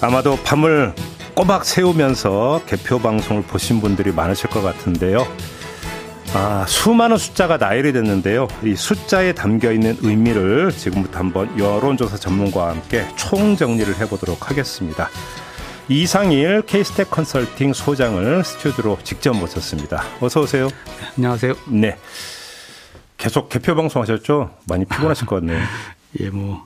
아마도 밤을 꼬박 세우면서 개표 방송을 보신 분들이 많으실 것 같은데요. 아, 수많은 숫자가 나열이 됐는데요. 이 숫자에 담겨 있는 의미를 지금부터 한번 여론조사 전문가와 함께 총정리를 해보도록 하겠습니다. 이상일 케이스텍 컨설팅 소장을 스튜디오로 직접 모셨습니다. 어서 오세요. 네, 안녕하세요. 네. 계속 개표 방송 하셨죠? 많이 피곤하실 것 같네요. 예, 뭐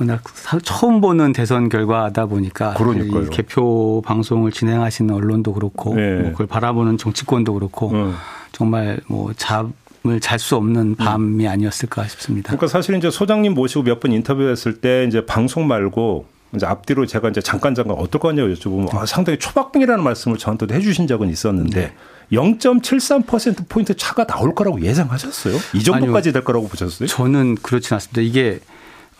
워낙 처음 보는 대선 결과다 보니까 그러니까요. 개표 방송을 진행하시는 언론도 그렇고 네. 뭐 그걸 바라보는 정치권도 그렇고 음. 정말 뭐 잠을 잘 수 없는 밤이 아니었을까 싶습니다. 그러니까 사실 이제 소장님 모시고 몇 번 인터뷰했을 때 이제 방송 말고 이제 앞뒤로 제가 이제 잠깐 잠깐 어떨 거냐고 여쭤보면 아, 상당히 초박빙이라는 말씀을 저한테도 해주신 적은 있었는데 0.73% 포인트 차가 나올 거라고 예상하셨어요? 이 정도까지 될 거라고 보셨어요? 저는 그렇진 않습니다. 이게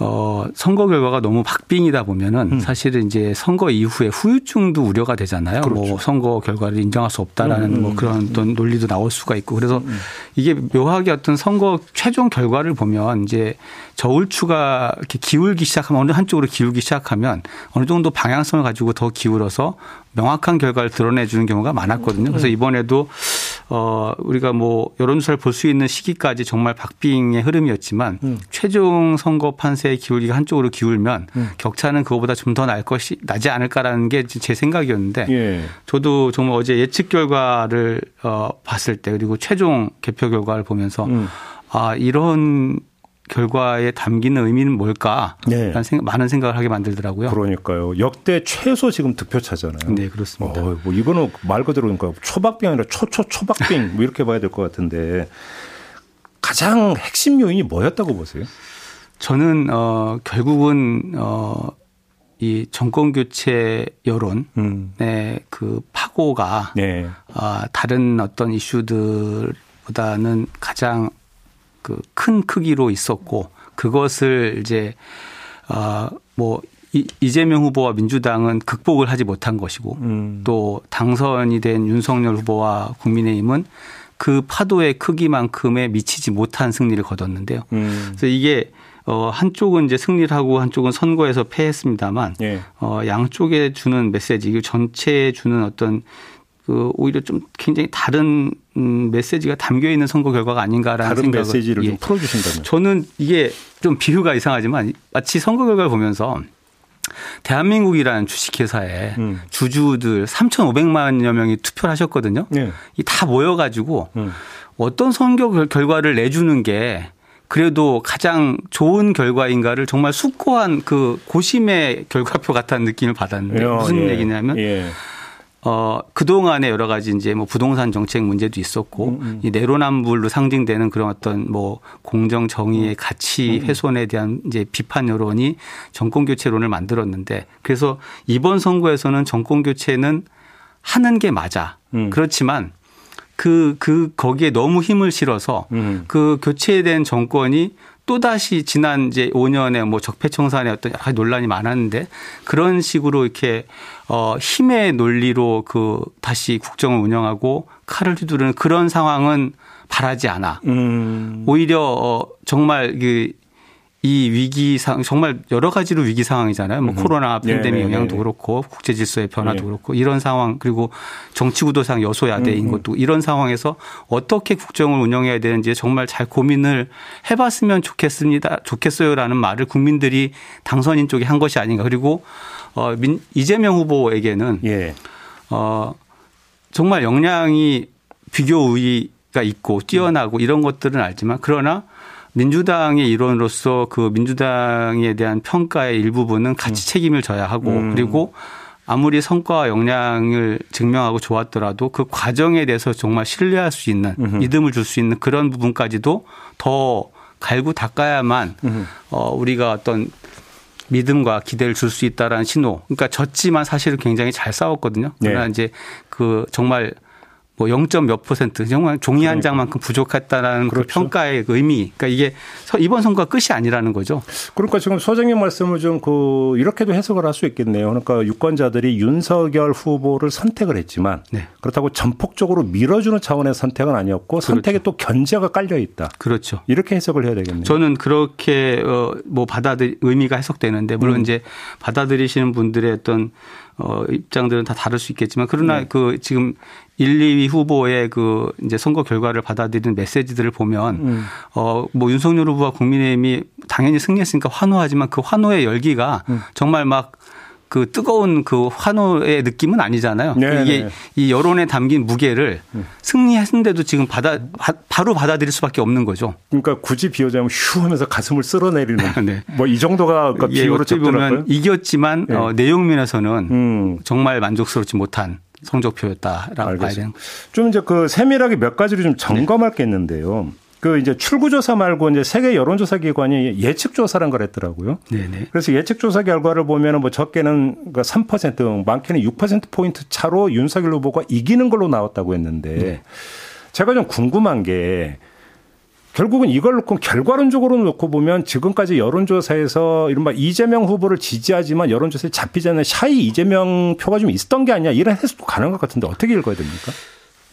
어, 선거 결과가 너무 박빙이다 보면은 음. 사실은 이제 선거 이후에 후유증도 우려가 되잖아요. 그렇죠. 뭐 선거 결과를 인정할 수 없다라는 음, 뭐 음, 그런 어떤 논리도 나올 수가 있고 그래서 이게 묘하게 어떤 선거 최종 결과를 보면 이제 저울추가 이렇게 기울기 시작하면 어느 한쪽으로 기울기 시작하면 어느 정도 방향성을 가지고 더 기울어서 명확한 결과를 드러내 주는 경우가 많았거든요. 그래서 이번에도 어 우리가 뭐 여론조사를 볼 수 있는 시기까지 정말 박빙의 흐름이었지만 최종 선거 판세의 기울기가 한쪽으로 기울면 격차는 그거보다 좀 더 날 것이 나지 않을까라는 게 제 생각이었는데 예. 저도 정말 어제 예측 결과를 어 봤을 때 그리고 최종 개표 결과를 보면서 음. 아 이런 결과에 담기는 의미는 뭘까? 네. 라는 생각, 많은 생각을 하게 만들더라고요. 그러니까요. 역대 최소 지금 득표 차잖아요. 네, 그렇습니다. 어, 뭐 이거는 말 그대로 그러니까 초박빙 아니라 초초 초박빙 뭐 이렇게 봐야 될 것 같은데 가장 핵심 요인이 뭐였다고 보세요? 저는 어 결국은 어이 정권 교체 여론의 음. 그 파고가 네. 아 다른 어떤 이슈들보다는 가장 그 큰 크기로 있었고 그것을 이제 아뭐 이재명 후보와 민주당은 극복을 하지 못한 것이고 음. 또 당선이 된 윤석열 후보와 국민의힘은 그 파도의 크기만큼에 미치지 못한 승리를 거뒀는데요. 음. 그래서 이게 어 한쪽은 이제 승리를 하고 한쪽은 선거에서 패했습니다만 예. 어 양쪽에 주는 메시지, 이 전체에 주는 어떤 그 오히려 좀 굉장히 다른 음 메시지가 담겨 있는 선거 결과가 아닌가라는 다른 생각을 메시지를 예. 좀 풀어주신다면. 저는 이게 좀 비유가 이상하지만 마치 선거 결과를 보면서 대한민국이라는 주식회사에 음. 주주들 3,500만여 명이 투표를 하셨거든요. 예. 이다 모여가지고 음. 어떤 선거 결- 결과를 내주는 게 그래도 가장 좋은 결과인가를 정말 숙고한 그 고심의 결과표 같다는 느낌을 받았는데 어, 무슨 예. 얘기냐면 예. 어, 그동안에 여러 가지 이제 뭐 부동산 정책 문제도 있었고 음, 이 내로남불로 상징되는 그런 어떤 뭐 공정 음. 정의의 가치 훼손에 대한 이제 비판 여론이 정권 교체론을 만들었는데 그래서 이번 선거에서는 정권 교체는 하는 게 맞아. 음. 그렇지만 그, 그, 거기에 너무 힘을 실어서 음. 그 교체된 정권이 또다시 지난 이제 5년의 뭐 적폐청산의 어떤 여러 가지 논란이 많았는데 그런 식으로 이렇게 어 힘의 논리로 그 다시 국정을 운영하고 칼을 휘두르는 그런 상황은 바라지 않아. 음. 오히려 어 정말 그 이 위기 상 정말 여러 가지로 위기 상황이잖아요. 뭐 코로나 팬데믹 네, 네, 영향도 네. 그렇고 국제 질서의 변화도 네. 그렇고 이런 상황 그리고 정치 구도상 여소야대인 음, 음. 것도 이런 상황에서 어떻게 국정을 운영해야 되는지 정말 잘 고민을 해봤으면 좋겠습니다. 좋겠어요라는 말을 국민들이 당선인 쪽에 한 것이 아닌가. 그리고 어 민, 이재명 후보에게는 예. 어 정말 역량이 비교 우위가 있고 뛰어나고 이런 것들은 알지만 그러나 민주당의 일원으로서 그 민주당에 대한 평가의 일부분은 같이 책임을 져야 하고 음. 그리고 아무리 성과와 역량을 증명하고 좋았더라도 그 과정에 대해서 정말 신뢰할 수 있는 음흠. 믿음을 줄 수 있는 그런 부분까지도 더 갈고 닦아야만. 어 우리가 어떤 믿음과 기대를 줄 수 있다라는 신호. 그러니까 졌지만 사실은 굉장히 잘 싸웠거든요. 그러나 네. 이제 그 정말 뭐 0. 몇 퍼센트 정말 종이 한 장만큼 부족했다라는 그 그렇죠. 그 평가의 의미. 그러니까 이게 이번 선거가 끝이 아니라는 거죠. 그러니까 지금 소장님 말씀을 좀 그 이렇게도 해석을 할 수 있겠네요. 그러니까 유권자들이 윤석열 후보를 선택을 했지만 네. 그렇다고 전폭적으로 밀어주는 차원의 선택은 아니었고 그렇죠. 선택에 또 견제가 깔려 있다. 그렇죠. 이렇게 해석을 해야 되겠네요. 저는 그렇게 어뭐 받아들 의미가 해석되는데 물론 음. 이제 받아들이시는 분들의 어떤 어 입장들은 다 다를 수 있겠지만 그러나 네. 그 지금 1, 2위 후보의 그 이제 선거 결과를 받아들이는 메시지들을 보면 음. 어뭐 윤석열 후보와 국민의힘이 당연히 승리했으니까 환호하지만 그 환호의 열기가 음. 정말 막 그 뜨거운 그 환호의 느낌은 아니잖아요. 네 이게 네. 이 여론에 담긴 무게를 음. 승리했는데도 지금 받아 바로 받아들일 수밖에 없는 거죠. 그러니까 굳이 비유자면 휴 하면서 가슴을 쓸어내리는 네. 뭐이 정도가 그러니까 예, 비유로 보면 이겼지만 네. 어, 내용 면에서는 음. 정말 만족스럽지 못한 성적표였다라고 봐야 되는. 좀 이제 그 세밀하게 몇 가지를 좀 점검할 게 있는데요. 그 이제 출구조사 말고 이제 세계 여론조사 기관이 예측조사란 걸 했더라고요. 네네. 그래서 예측조사 결과를 보면은 뭐 적게는 3%그 많게는 6% 포인트 차로 윤석열 후보가 이기는 걸로 나왔다고 했는데 네. 제가 좀 궁금한 게 결국은 이걸 놓고 결과론적으로 놓고 보면 지금까지 여론조사에서 이른바 이재명 후보를 지지하지만 여론조사에 잡히지 않는 샤이 이재명 표가 좀 있었던 게 아니야 이런 해석도 가능한 것 같은데 어떻게 읽어야 됩니까?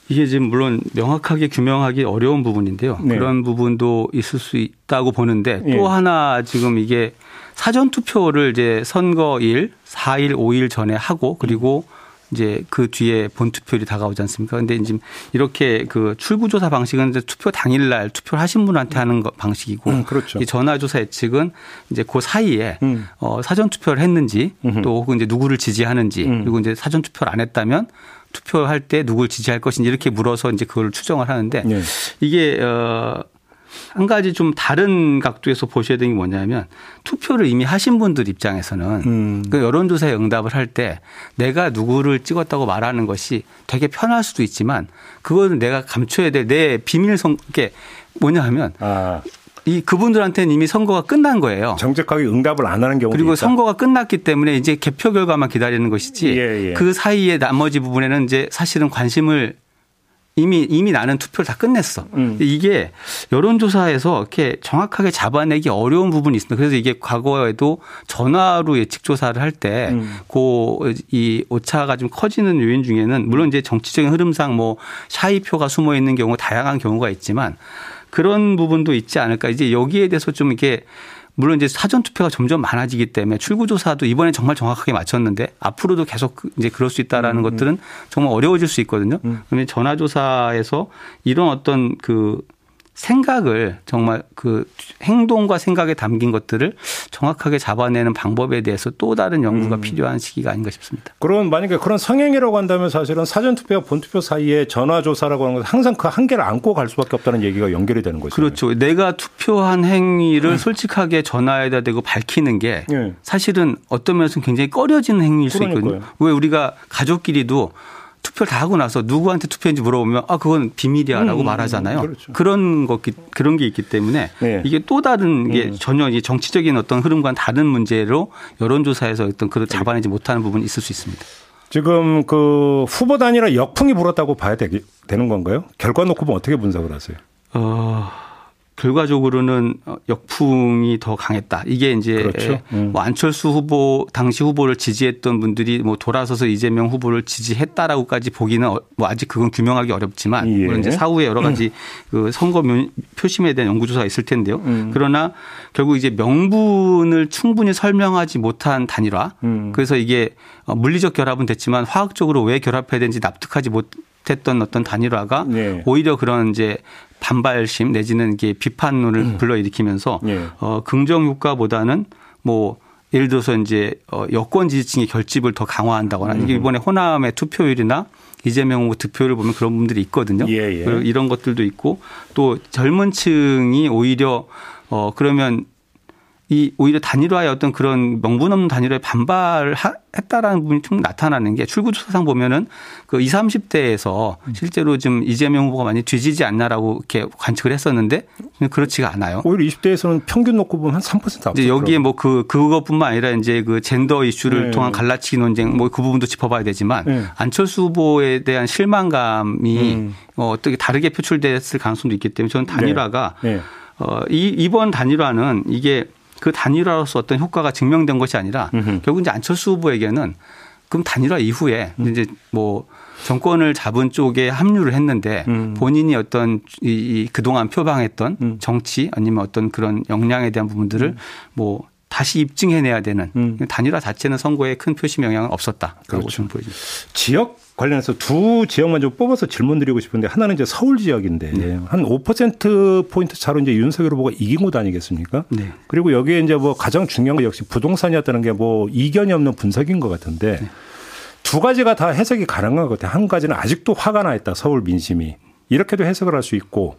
이게 지금 물론 명확하게 규명하기 어려운 부분인데요. 네. 그런 부분도 있을 수 있다고 보는데 또 네. 하나 지금 이게 사전 투표를 이제 선거일 4일, 5일 전에 하고 그리고 이제 그 뒤에 본 투표일이 다가오지 않습니까? 근데 지금 이렇게 그 출구조사 방식은 이제 투표 당일날 투표를 하신 분한테 하는 거 방식이고 음, 그렇죠. 이 전화조사 예측은 이제 그 사이에 음. 어, 사전 투표를 했는지 음흠. 또 혹은 이제 누구를 지지하는지 음. 그리고 이제 사전 투표를 안 했다면 투표할 때 누굴 지지할 것인지 이렇게 물어서 이제 그걸 추정을 하는데 네. 이게 어 한 가지 좀 다른 각도에서 보셔야 되는 게 뭐냐면 투표를 이미 하신 분들 입장에서는 음. 그 여론조사에 응답을 할 때 내가 누구를 찍었다고 말하는 것이 되게 편할 수도 있지만 그거는 내가 감춰야 될 내 비밀 성게 뭐냐 하면 아. 이 그분들한테는 이미 선거가 끝난 거예요. 정직하게 응답을 안 하는 경우 그리고 있다. 선거가 끝났기 때문에 이제 개표 결과만 기다리는 것이지 예, 예. 그 사이에 나머지 부분에는 이제 사실은 관심을 이미 이미 나는 투표를 다 끝냈어. 음. 이게 여론조사에서 이렇게 정확하게 잡아내기 어려운 부분이 있습니다. 그래서 이게 과거에도 전화로 예측 조사를 할 때 고이 음. 오차가 좀 커지는 요인 중에는 물론 이제 정치적인 흐름상 뭐 샤이표가 숨어 있는 경우 다양한 경우가 있지만 그런 부분도 있지 않을까. 이제 여기에 대해서 좀 이렇게 물론 이제 사전 투표가 점점 많아지기 때문에 출구 조사도 이번에 정말 정확하게 맞췄는데 앞으로도 계속 그 이제 그럴 수 있다라는 음. 것들은 정말 어려워질 수 있거든요. 음. 그러면 전화 조사에서 이런 어떤 그 생각을 정말 그 행동과 생각에 담긴 것들을 정확하게 잡아내는 방법에 대해서 또 다른 연구가 음. 필요한 시기가 아닌가 싶습니다. 그럼 만약에 그런 성행이라고 한다면 사실은 사전투표와 본투표 사이에 전화조사라고 하는 건 항상 그 한계를 안고 갈 수밖에 없다는 얘기가 연결이 되는 거죠. 그렇죠. 내가 투표한 행위를 음. 솔직하게 전화에다 대고 밝히는 게 네. 사실은 어떤 면에서는 굉장히 꺼려지는 행위일 그러니까요. 수 있거든요. 왜 우리가 가족끼리도 투표를 다 하고 나서 누구한테 투표했는지 물어보면 아 그건 비밀이야라고 음, 말하잖아요. 그렇죠. 그런 것 그런 게 있기 때문에 네. 이게 또 다른 게 음. 전혀 이 정치적인 어떤 흐름과는 다른 문제로 여론조사에서 어떤 그걸 잡아내지 못하는 부분이 있을 수 있습니다. 지금 그 후보 단위라 역풍이 불었다고 봐야 되, 는 건가요? 결과 놓고 보면 어떻게 분석을 하세요? 어. 결과적으로는 역풍이 더 강했다. 이게 이제 그렇죠. 음. 뭐 안철수 후보 당시 후보를 지지했던 분들이 뭐 돌아서서 이재명 후보를 지지했다라고까지 보기는 어, 뭐 아직 그건 규명하기 어렵지만 예. 물론 이제 사후에 여러 가지 음. 그 선거 표심에 대한 연구조사가 있을 텐데요. 음. 그러나 결국 이제 명분을 충분히 설명하지 못한 단일화. 음. 그래서 이게 어, 물리적 결합은 됐지만 화학적으로 왜 결합해야 되는지 납득하지 못 했던 어떤 단일화가 네. 오히려 그런 이제 반발심 내지는 이게 비판론을 음. 불러일으키면서 네. 어, 긍정 효과보다는 뭐 예를 들어서 이제 어, 여권 지지층의 결집을 더 강화한다거나 음. 이게 이번에 호남의 투표율이나 이재명 후보 득표를 보면 그런 분들이 있거든요. 예, 예. 그리고 이런 것들도 있고 또 젊은 층이 오히려 어 그러면 이 오히려 단일화의 어떤 그런 명분 없는 단일화에 반발을 했다라는 부분이 좀 나타나는 게 출구조사상 보면은 그 20, 30대에서 실제로 좀 이재명 후보가 많이 뒤지지 않나라고 이렇게 관측을 했었는데 그렇지가 않아요. 오히려 20대에서는 평균 놓고 보면 한 3% 앞서. 여기에 뭐 그 그것뿐만 아니라 이제 그 젠더 이슈를 네. 통한 갈라치기 논쟁 뭐 그 부분도 짚어봐야 되지만 네. 안철수 후보에 대한 실망감이 음. 어, 어떻게 다르게 표출됐을 가능성도 있기 때문에 저는 단일화가 네. 네. 어, 이 이번 단일화는 이게 그 단일화로서 어떤 효과가 증명된 것이 아니라 음흠. 결국 이제 안철수 후보에게는 그럼 단일화 이후에 음. 이제 뭐 정권을 잡은 쪽에 합류를 했는데 음. 본인이 어떤 이, 이 그동안 표방했던 음. 정치 아니면 어떤 그런 역량에 대한 부분들을 음. 뭐 다시 입증해내야 되는 음. 단일화 자체는 선거에 큰 표심 영향은 없었다. 그렇죠. 보여집니다. 지역 관련해서 두 지역만 좀 뽑아서 질문 드리고 싶은데 하나는 이제 서울 지역인데 네. 한5% 포인트 차로 이제 윤석열 후보가 이긴 곳 아니겠습니까? 네. 그리고 여기에 이제 뭐 가장 중요한 거 역시 부동산이었다는 게 뭐 이견이 없는 분석인 것 같은데 네. 두 가지가 다 해석이 가능한 것 같아요. 한 가지는 아직도 화가 나 있다. 서울 민심이. 이렇게도 해석을 할 수 있고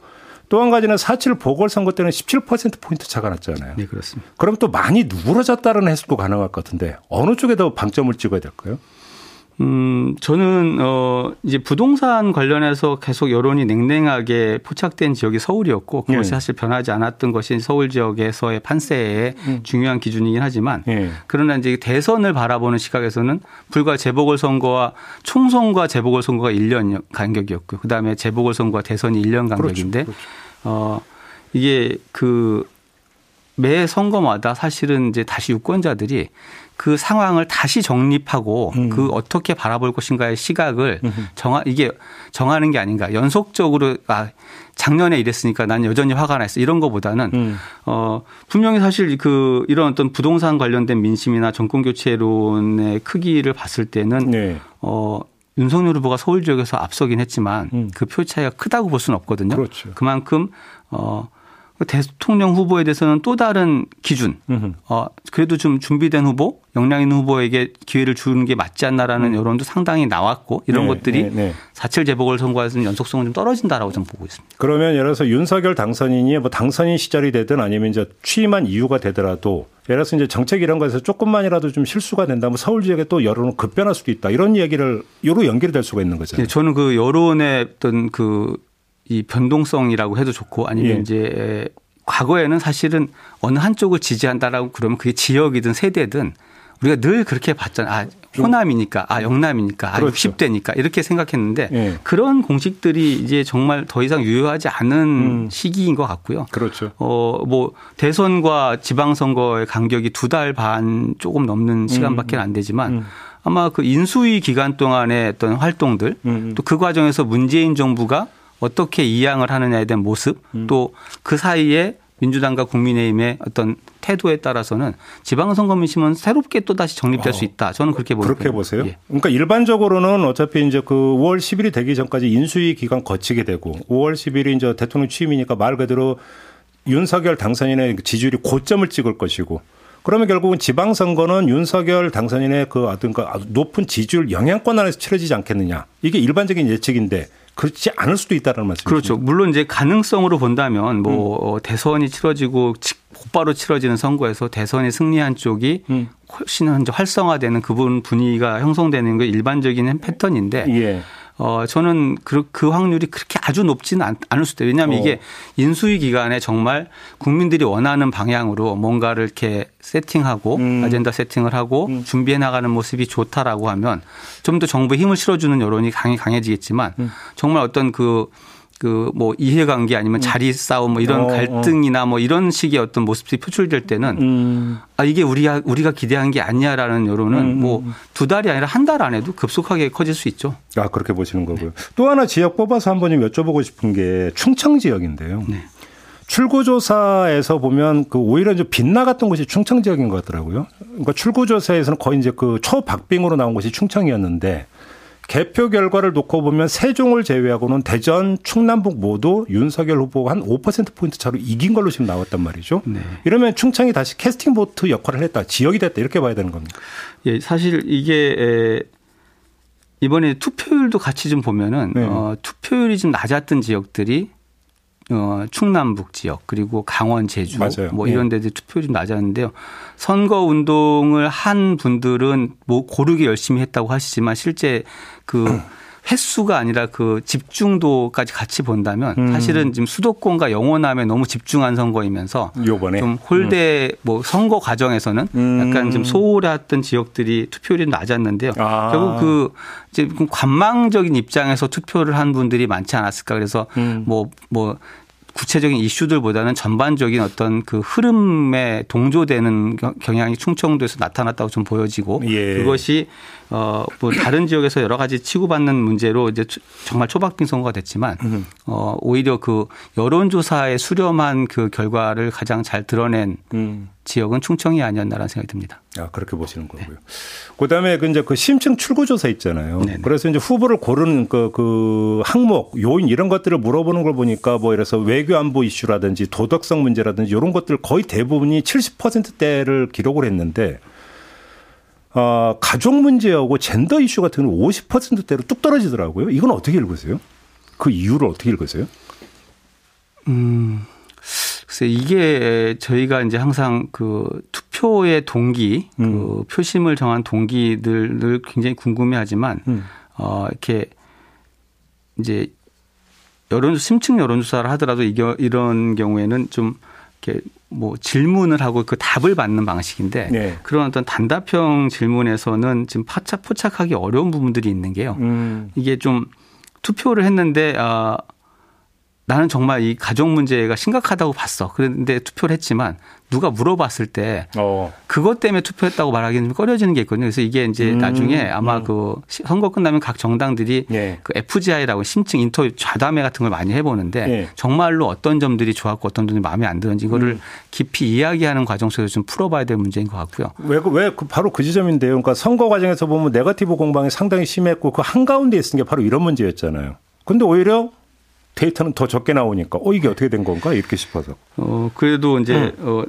또한 가지는 4.7 보궐선거 때는 17%포인트 차가 났잖아요. 네, 그렇습니다. 그럼 또 많이 누그러졌다는 해석도 가능할 것 같은데 어느 쪽에 더 방점을 찍어야 될까요? 음, 저는, 어, 이제 부동산 관련해서 계속 여론이 냉랭하게 포착된 지역이 서울이었고 그것이 네. 사실 변하지 않았던 것이 서울 지역에서의 판세의 음. 중요한 기준이긴 하지만 네. 그러나 이제 대선을 바라보는 시각에서는 불과 재보궐선거와 총선과 재보궐선거가 1년 간격이었고 그 다음에 재보궐선거와 대선이 1년 간격인데 그렇죠. 그렇죠. 어, 이게 그 매 선거마다 사실은 이제 다시 유권자들이 그 상황을 다시 정립하고 음. 그 어떻게 바라볼 것인가의 시각을 정하 이게 정하는 게 아닌가 연속적으로 아 작년에 이랬으니까 난 여전히 화가 났어 이런 거보다는 음. 어 분명히 사실 그 이런 어떤 부동산 관련된 민심이나 정권 교체론의 크기를 봤을 때는 네. 어 윤석열 후보가 서울 지역에서 앞서긴 했지만 음. 그표 차이가 크다고 볼 수는 없거든요. 그렇죠. 그만큼 어 대통령 후보에 대해서는 또 다른 기준. 어, 그래도 좀 준비된 후보, 역량 있는 후보에게 기회를 주는 게 맞지 않나라는 음. 여론도 상당히 나왔고 이런 네, 것들이 네, 네. 4.7 재보궐 선거에서는 연속성은 좀 떨어진다라고 저는 보고 있습니다. 그러면 예를 들어서 윤석열 당선인이 뭐 당선인 시절이 되든 아니면 이제 취임한 이유가 되더라도 예를 들어서 이제 정책 이런 거에서 조금만이라도 좀 실수가 된다면 서울 지역에 또 여론은 급변할 수도 있다. 이런 얘기를 요로 연결이 될 수가 있는 거죠. 네, 저는 그 여론의 어떤 그 이 변동성이라고 해도 좋고 아니면 예. 이제 과거에는 사실은 어느 한쪽을 지지한다라고 그러면 그게 지역이든 세대든 우리가 늘 그렇게 봤잖아요. 아, 호남이니까, 아, 영남이니까, 아, 그렇죠. 60대니까 이렇게 생각했는데 예. 그런 공식들이 이제 정말 더 이상 유효하지 않은 음. 시기인 것 같고요. 그렇죠. 어, 뭐 대선과 지방선거의 간격이 두 달 반 조금 넘는 시간밖에 음. 안 되지만 음. 아마 그 인수위 기간 동안의 어떤 활동들 음, 음. 또그 과정에서 문재인 정부가 어떻게 이양을 하느냐에 대한 모습 음. 또그 사이에 민주당과 국민의힘의 어떤 태도에 따라서는 지방선거 민심은 새롭게 또 다시 정립될 어, 수 있다. 저는 그렇게 보니다 그렇게 보세요? 예. 그러니까 일반적으로는 어차피 이제 그 5월 10일이 되기 전까지 인수위 기간 거치게 되고 5월 10일이 이제 대통령 취임이니까 말 그대로 윤석열 당선인의 지지율이 고점을 찍을 것이고 그러면 결국은 지방선거는 윤석열 당선인의 그 어떤 그 높은 지지율 영향권 안에서 치러지지 않겠느냐. 이게 일반적인 예측인데 그렇지 않을 수도 있다는 말씀이죠. 그렇죠. 물론 이제 가능성으로 본다면 뭐 음. 대선이 치러지고 곧바로 치러지는 선거에서 대선이 승리한 쪽이 음. 훨씬 활성화되는 그분 분위기가 형성되는 게 일반적인 패턴인데 예. 어, 저는 그, 그 확률이 그렇게 아주 높지는 않, 않을 수도 있어요. 왜냐하면 어. 이게 인수위 기간에 정말 국민들이 원하는 방향으로 뭔가를 이렇게 세팅하고 음. 아젠다 세팅을 하고 음. 준비해 나가는 모습이 좋다라고 하면 좀 더 정부에 힘을 실어주는 여론이 강해 강해지겠지만 음. 정말 어떤 그 그 뭐 이해관계 아니면 음. 자리 싸움 뭐 이런 어, 어, 갈등이나 뭐 이런 식의 어떤 모습들이 표출될 때는 음. 아 이게 우리가 우리가 기대한 게 아니야라는 여론은 음. 뭐두 달이 아니라 한 달 안에도 급속하게 커질 수 있죠. 아 그렇게 보시는 거고요. 네. 또 하나 지역 뽑아서 한번 좀 여쭤보고 싶은 게 충청 지역인데요. 네. 출구조사에서 보면 그 오히려 이제 빗나갔던 곳이 충청 지역인 것 같더라고요. 그러니까 출구조사에서는 거의 이제 그 초박빙으로 나온 곳이 충청이었는데 개표 결과를 놓고 보면 세종을 제외하고는 대전, 충남북 모두 윤석열 후보가 한 5%포인트 차로 이긴 걸로 지금 나왔단 말이죠. 네. 이러면 충청이 다시 캐스팅 보트 역할을 했다. 지역이 됐다. 이렇게 봐야 되는 겁니다. 예, 사실 이게 이번에 투표율도 같이 좀 보면은 네. 어, 투표율이 좀 낮았던 지역들이 어, 충남북 지역 그리고 강원 제주 맞아요. 뭐 이런 데들 투표율이 좀 낮았는데요. 선거 운동을 한 분들은 뭐 고르게 열심히 했다고 하시지만 실제 그 횟수가 아니라 그 집중도까지 같이 본다면 음. 사실은 지금 수도권과 영호남에 너무 집중한 선거이면서 요번에 좀 홀대 뭐 선거 과정에서는 음. 약간 좀 소홀했던 지역들이 투표율이 낮았는데요. 아. 결국 그 이제 관망적인 입장에서 투표를 한 분들이 많지 않았을까 그래서 음. 뭐뭐 구체적인 이슈들보다는 전반적인 어떤 그 흐름에 동조되는 겨- 경향이 충청도에서 나타났다고 좀 보여지고 예. 그것이 어 뭐 다른 지역에서 여러 가지 치고받는 문제로 이제 추- 정말 초박빙 선거가 됐지만 음. 어 오히려 그 여론조사에 수렴한 그 결과를 가장 잘 드러낸 음. 지역은 충청이 아니었나라는 생각이 듭니다. 아, 그렇게 보시는 거고요. 그다음에 그 이제 그 심층 출구조사 있잖아요. 네네. 그래서 이제 후보를 고르는 그, 그 항목, 요인 이런 것들을 물어보는 걸 보니까 뭐 이래서 외교 안보 이슈라든지 도덕성 문제라든지 이런 것들 거의 대부분이 70%대를 기록을 했는데 어, 가족 문제하고 젠더 이슈 같은 경우는 50%대로 뚝 떨어지더라고요. 이건 어떻게 읽으세요? 그 이유를 어떻게 읽으세요? 음, 글쎄 이게 저희가 이제 항상 그 투표의 동기, 그 음. 표심을 정한 동기들을 굉장히 궁금해하지만 음. 어 이렇게 이제 여론 심층 여론조사를 하더라도 이게 이런 경우에는 좀 이렇게 뭐 질문을 하고 그 답을 받는 방식인데 네. 그런 어떤 단답형 질문에서는 지금 파착 포착하기 어려운 부분들이 있는 게요. 음. 이게 좀 투표를 했는데 아 나는 정말 이 가족 문제가 심각하다고 봤어. 그런데 투표를 했지만 누가 물어봤을 때 어. 그것 때문에 투표했다고 말하기는 좀 꺼려지는 게 있거든요. 그래서 이게 이제 음, 나중에 아마 음. 그 선거 끝나면 각 정당들이 예. 그 FGI라고 심층 인터뷰 좌담회 같은 걸 많이 해보는데 예. 정말로 어떤 점들이 좋았고 어떤 점들이 마음에 안 드는지 이거를 음. 깊이 이야기하는 과정 속에서 좀 풀어봐야 될 문제인 것 같고요. 왜, 그- 왜, 그 바로 그 지점인데요. 그러니까 선거 과정에서 보면 네거티브 공방이 상당히 심했고 그 한가운데 있은 게 바로 이런 문제였잖아요. 근데 오히려 데이터는 더 적게 나오니까 어, 이게 어떻게 된 건가? 이렇게 싶어서. 어, 그래도 이제 어,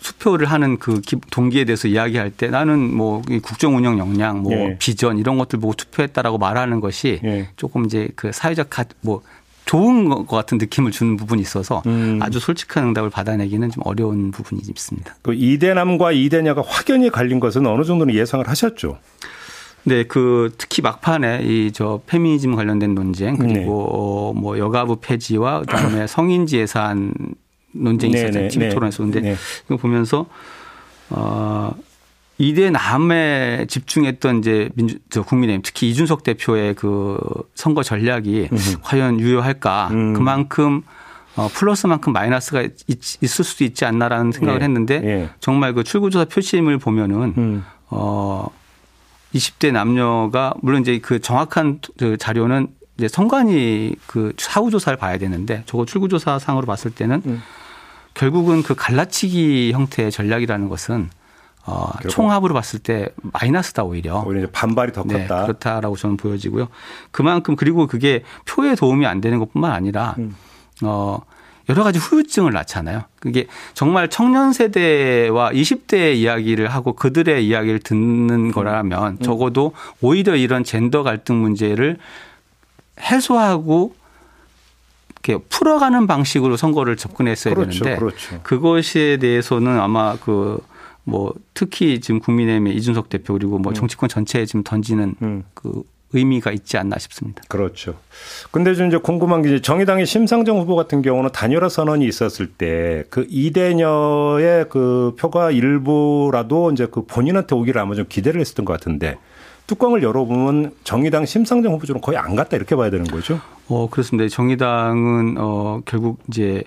수표를 하는 그 기- 동기에 대해서 이야기할 때 나는 뭐이 국정 운영 역량, 뭐 예. 비전 이런 것들 보고 투표했다라고 말하는 것이 예. 조금 이제 그 사회적 가, 뭐 좋은 것 같은 느낌을 주는 부분이 있어서 음. 아주 솔직한 응답을 받아내기는 좀 어려운 부분이 있습니다. 그 이대남과 이대녀가 확연히 갈린 것은 어느 정도는 예상을 하셨죠. 네, 그 특히 막판에 이 저 페미니즘 관련된 논쟁 네. 그리고 어, 뭐 여가부 폐지와 그다음에 성인지 예산 논쟁이 네, 있었잖아요. 네, TV 네. 토론에서. 근데 네. 이거 보면서 어 이대 남에 집중했던 이제 민주 저 국민의힘 특히 이준석 대표의 그 선거 전략이 과연 유효할까? 음. 그만큼 어 플러스만큼 마이너스가 있, 있을 수도 있지 않나라는 생각을 예. 했는데 예. 정말 정말 그 출구조사 표심을 보면은 음. 어 20대 남녀가 물론 이제 그 정확한 그 자료는 이제 선관위 그 사후 조사를 봐야 되는데 저거 출구 조사 상으로 봤을 때는 음. 결국은 그 갈라치기 형태의 전략이라는 것은 어 총합으로 봤을 때 마이너스다 오히려. 오히려 반발이 더 네, 컸다. 그렇다라고 저는 보여지고요. 그만큼 그리고 그게 표에 도움이 안 되는 것뿐만 아니라 음. 어 여러 가지 후유증을 낳잖아요. 그게 정말 청년 세대와 20대의 이야기를 하고 그들의 이야기를 듣는 거라면 음. 적어도 오히려 이런 젠더 갈등 문제를 해소하고 이렇게 풀어가는 방식으로 선거를 접근했어야 그렇죠. 되는데 그렇죠. 그것에 대해서는 아마 그 뭐 특히 지금 국민의힘의 이준석 대표 그리고 뭐 정치권 전체에 지금 던지는 음. 그 의미가 있지 않나 싶습니다. 그렇죠. 근데 좀 이제 궁금한 게 이제 정의당의 심상정 후보 같은 경우는 단일화 선언이 있었을 때 그 이대녀의 그 표가 일부라도 이제 그 본인한테 오기를 아마 좀 기대를 했었던 것 같은데 뚜껑을 열어보면 정의당 심상정 후보 쪽은 거의 안 갔다 이렇게 봐야 되는 거죠. 어, 그렇습니다. 정의당은 어 결국 이제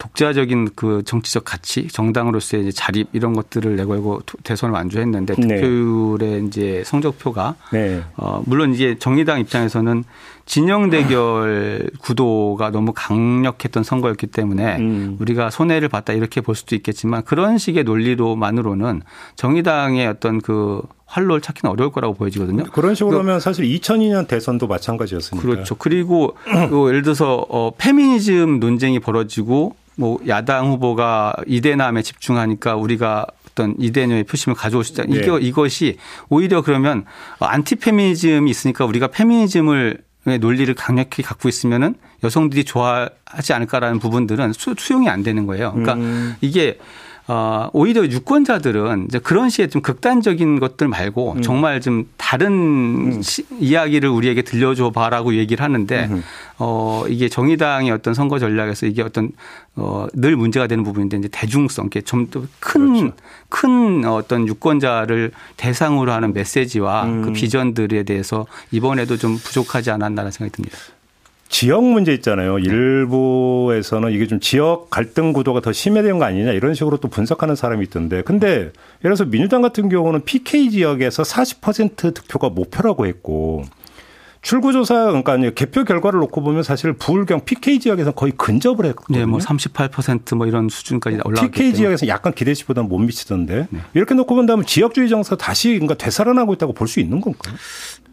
독자적인 그 정치적 가치, 정당으로서의 이제 자립 이런 것들을 내걸고 투- 대선을 완주했는데 네. 득표율의 이제 성적표가 네. 어 물론 이제 정의당 입장에서는 진영 대결 구도가 너무 강력했던 선거였기 때문에 음. 우리가 손해를 봤다 이렇게 볼 수도 있겠지만 그런 식의 논리로만으로는 정의당의 어떤 그 활로를 찾기는 어려울 거라고 보여지거든요. 그런 식으로 하면 사실 2002년 대선도 마찬가지였으니까. 그렇죠. 그리고 또 예를 들어서 어 페미니즘 논쟁이 벌어지고 뭐 야당 후보가 이대남에 집중하니까 우리가 어떤 이대녀의 표심을 가져올 수 있다. 네. 이거 이것이 오히려 그러면 안티 페미니즘이 있으니까 우리가 페미니즘을 논리를 강력히 갖고 있으면은 여성들이 좋아하지 않을까라는 부분들은 수용이 안 되는 거예요. 그러니까 음. 이게 어, 오히려 유권자들은 이제 그런 식의 좀 극단적인 것들 말고 음. 정말 좀 다른 음. 시, 이야기를 우리에게 들려줘 봐라고 얘기를 하는데 음. 어, 이게 정의당의 어떤 선거 전략에서 이게 어떤 어, 늘 문제가 되는 부분인데 이제 대중성, 이게 좀더 큰, 그렇죠. 큰 어떤 유권자를 대상으로 하는 메시지와 그 음. 그 비전들에 대해서 이번에도 좀 부족하지 않았나라는 생각이 듭니다. 지역 문제 있잖아요. 일부에서는 이게 좀 지역 갈등 구도가 더 심해진 거 아니냐 이런 식으로 또 분석하는 사람이 있던데. 근데 예를 들어서 민주당 같은 경우는 PK 지역에서 40% 득표가 목표라고 했고 출구조사 그러니까 개표 결과를 놓고 보면 사실 부울경 PK 지역에서 거의 근접을 했거든요. 네, 뭐 38%뭐 이런 수준까지 올라갔기 PK 지역에서 약간 기대치보다는 못 미치던데 네. 이렇게 놓고 본다면 지역주의 정서 다시 뭔가 되살아나고 있다고 볼 수 있는 건가요?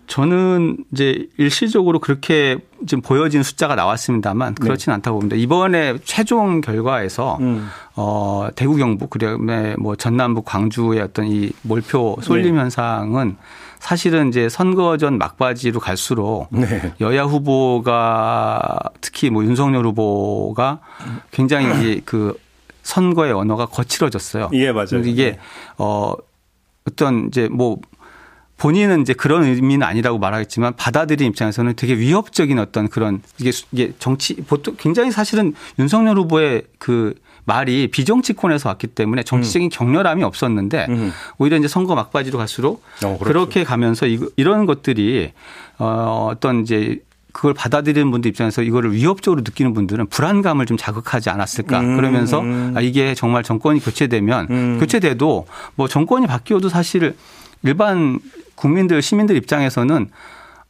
저는 이제 일시적으로 그렇게 지금 보여진 숫자가 나왔습니다만 네. 그렇지는 네. 않다고 봅니다. 이번에 최종 결과에서 음. 어 대구 경북 그다음에 뭐 전남부 광주의 어떤 이 몰표 쏠림 네. 현상은 사실은 이제 선거 전 막바지로 갈수록 네. 여야 후보가 특히 뭐 윤석열 후보가 굉장히 이제 그 선거의 언어가 거칠어졌어요. 예, 맞아요. 이게 네. 어 어떤 이제 뭐 본인은 이제 그런 의미는 아니라고 말하겠지만 받아들인 입장에서는 되게 위협적인 어떤 그런 이게 이게 정치 보통 굉장히 사실은 윤석열 후보의 그 말이 비정치권에서 왔기 때문에 정치적인 음. 격렬함이 없었는데 음. 오히려 이제 선거 막바지로 갈수록 어, 그렇죠. 그렇게 가면서 이런 것들이 어 어떤 이제 그걸 받아들이는 분들 입장에서 이거를 위협적으로 느끼는 분들은 불안감을 좀 자극하지 않았을까 음. 그러면서 아, 이게 정말 정권이 교체되면 음. 교체돼도 뭐 정권이 바뀌어도 사실 일반 국민들 시민들 입장에서는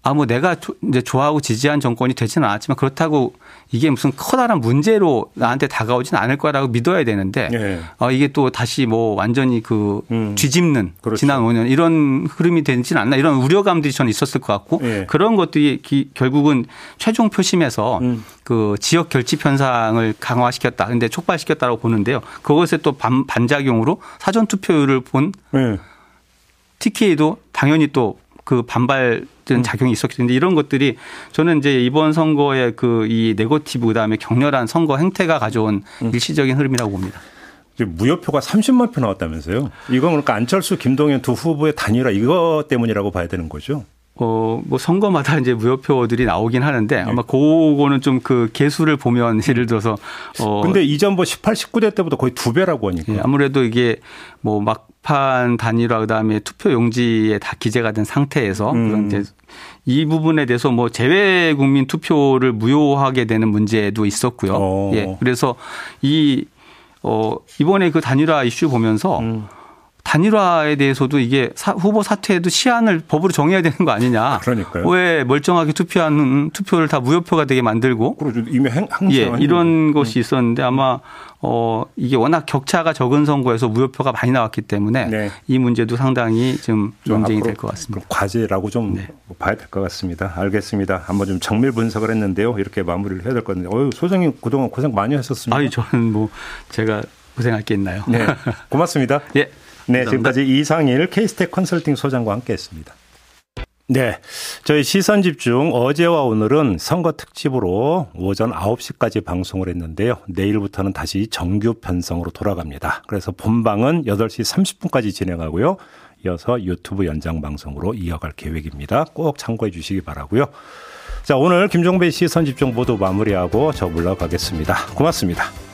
아 뭐 내가 이제 좋아하고 지지한 정권이 되지는 않았지만 그렇다고 이게 무슨 커다란 문제로 나한테 다가오지는 않을 거라고 믿어야 되는데 네. 어, 이게 또 다시 뭐 완전히 그 음. 뒤집는 그렇죠. 지난 5년 이런 흐름이 되지는 않나 이런 우려감들이 저는 있었을 것 같고 네. 그런 것들이 기, 결국은 최종 표심에서 음. 그 지역 결집 현상을 강화시켰다. 근데 촉발시켰다고 보는데요. 그것에 또 반, 반작용으로 사전 투표율을 본 네. TK도 당연히 또 그 반발 음. 작용이 있었기 때문에 이런 것들이 저는 이제 이번 선거의 그 이 네거티브 그다음에 격렬한 선거 행태가 가져온 음. 일시적인 흐름이라고 봅니다. 무효표가 30만 표 나왔다면서요? 이건 그러니까 안철수, 김동연 두 후보의 단일화 이거 때문이라고 봐야 되는 거죠? 어, 뭐 선거마다 이제 무효표들이 나오긴 하는데 네. 아마 그거는 좀 그 개수를 보면 예를 들어서 어. 근데 이전 뭐 18, 19대 때보다 거의 두 배라고 하니까. 예, 아무래도 이게 뭐 막, 게판 단일화 그다음에 투표 용지에 다 기재가 된 상태에서 음. 그런 이제 이 부분에 대해서 뭐 재외 국민 투표를 무효하게 되는 문제도 있었고요. 오. 어. 예. 그래서 이 어, 이번에 그 단일화 이슈 보면서 음. 단일화에 대해서도 이게 사, 후보 사퇴에도 시한을 법으로 정해야 되는 거 아니냐. 그러니까요. 왜 멀쩡하게 투표하는 투표를 다 무효표가 되게 만들고. 그렇죠. 이미 행, 예, 이런 것이 있었는데 아마 어 이게 워낙 격차가 적은 선거에서 무효표가 많이 나왔기 때문에 네. 이 문제도 상당히 좀 논쟁이 될 것 같습니다. 과제라고 좀 네. 봐야 될 것 같습니다. 알겠습니다. 한번 좀 정밀 분석을 했는데요. 이렇게 마무리를 해야 될 것 같은데. 어유 소장님 그동안 고생 많이 하셨습니다. 아니 저는 뭐 제가 고생할 게 있나요? 네. 고맙습니다. 예. 네, 지금까지 이상일 케이스텍 컨설팅 소장과 함께했습니다. 네. 저희 시선 집중 어제와 오늘은 선거 특집으로 오전 9시까지 방송을 했는데요. 내일부터는 다시 정규 편성으로 돌아갑니다. 그래서 본방은 8시 30분까지 진행하고요. 이어서 유튜브 연장 방송으로 이어갈 계획입니다. 꼭 참고해 주시기 바라고요. 자, 오늘 김종배 시선 집중 모두 마무리하고 저 물러가겠습니다. 고맙습니다.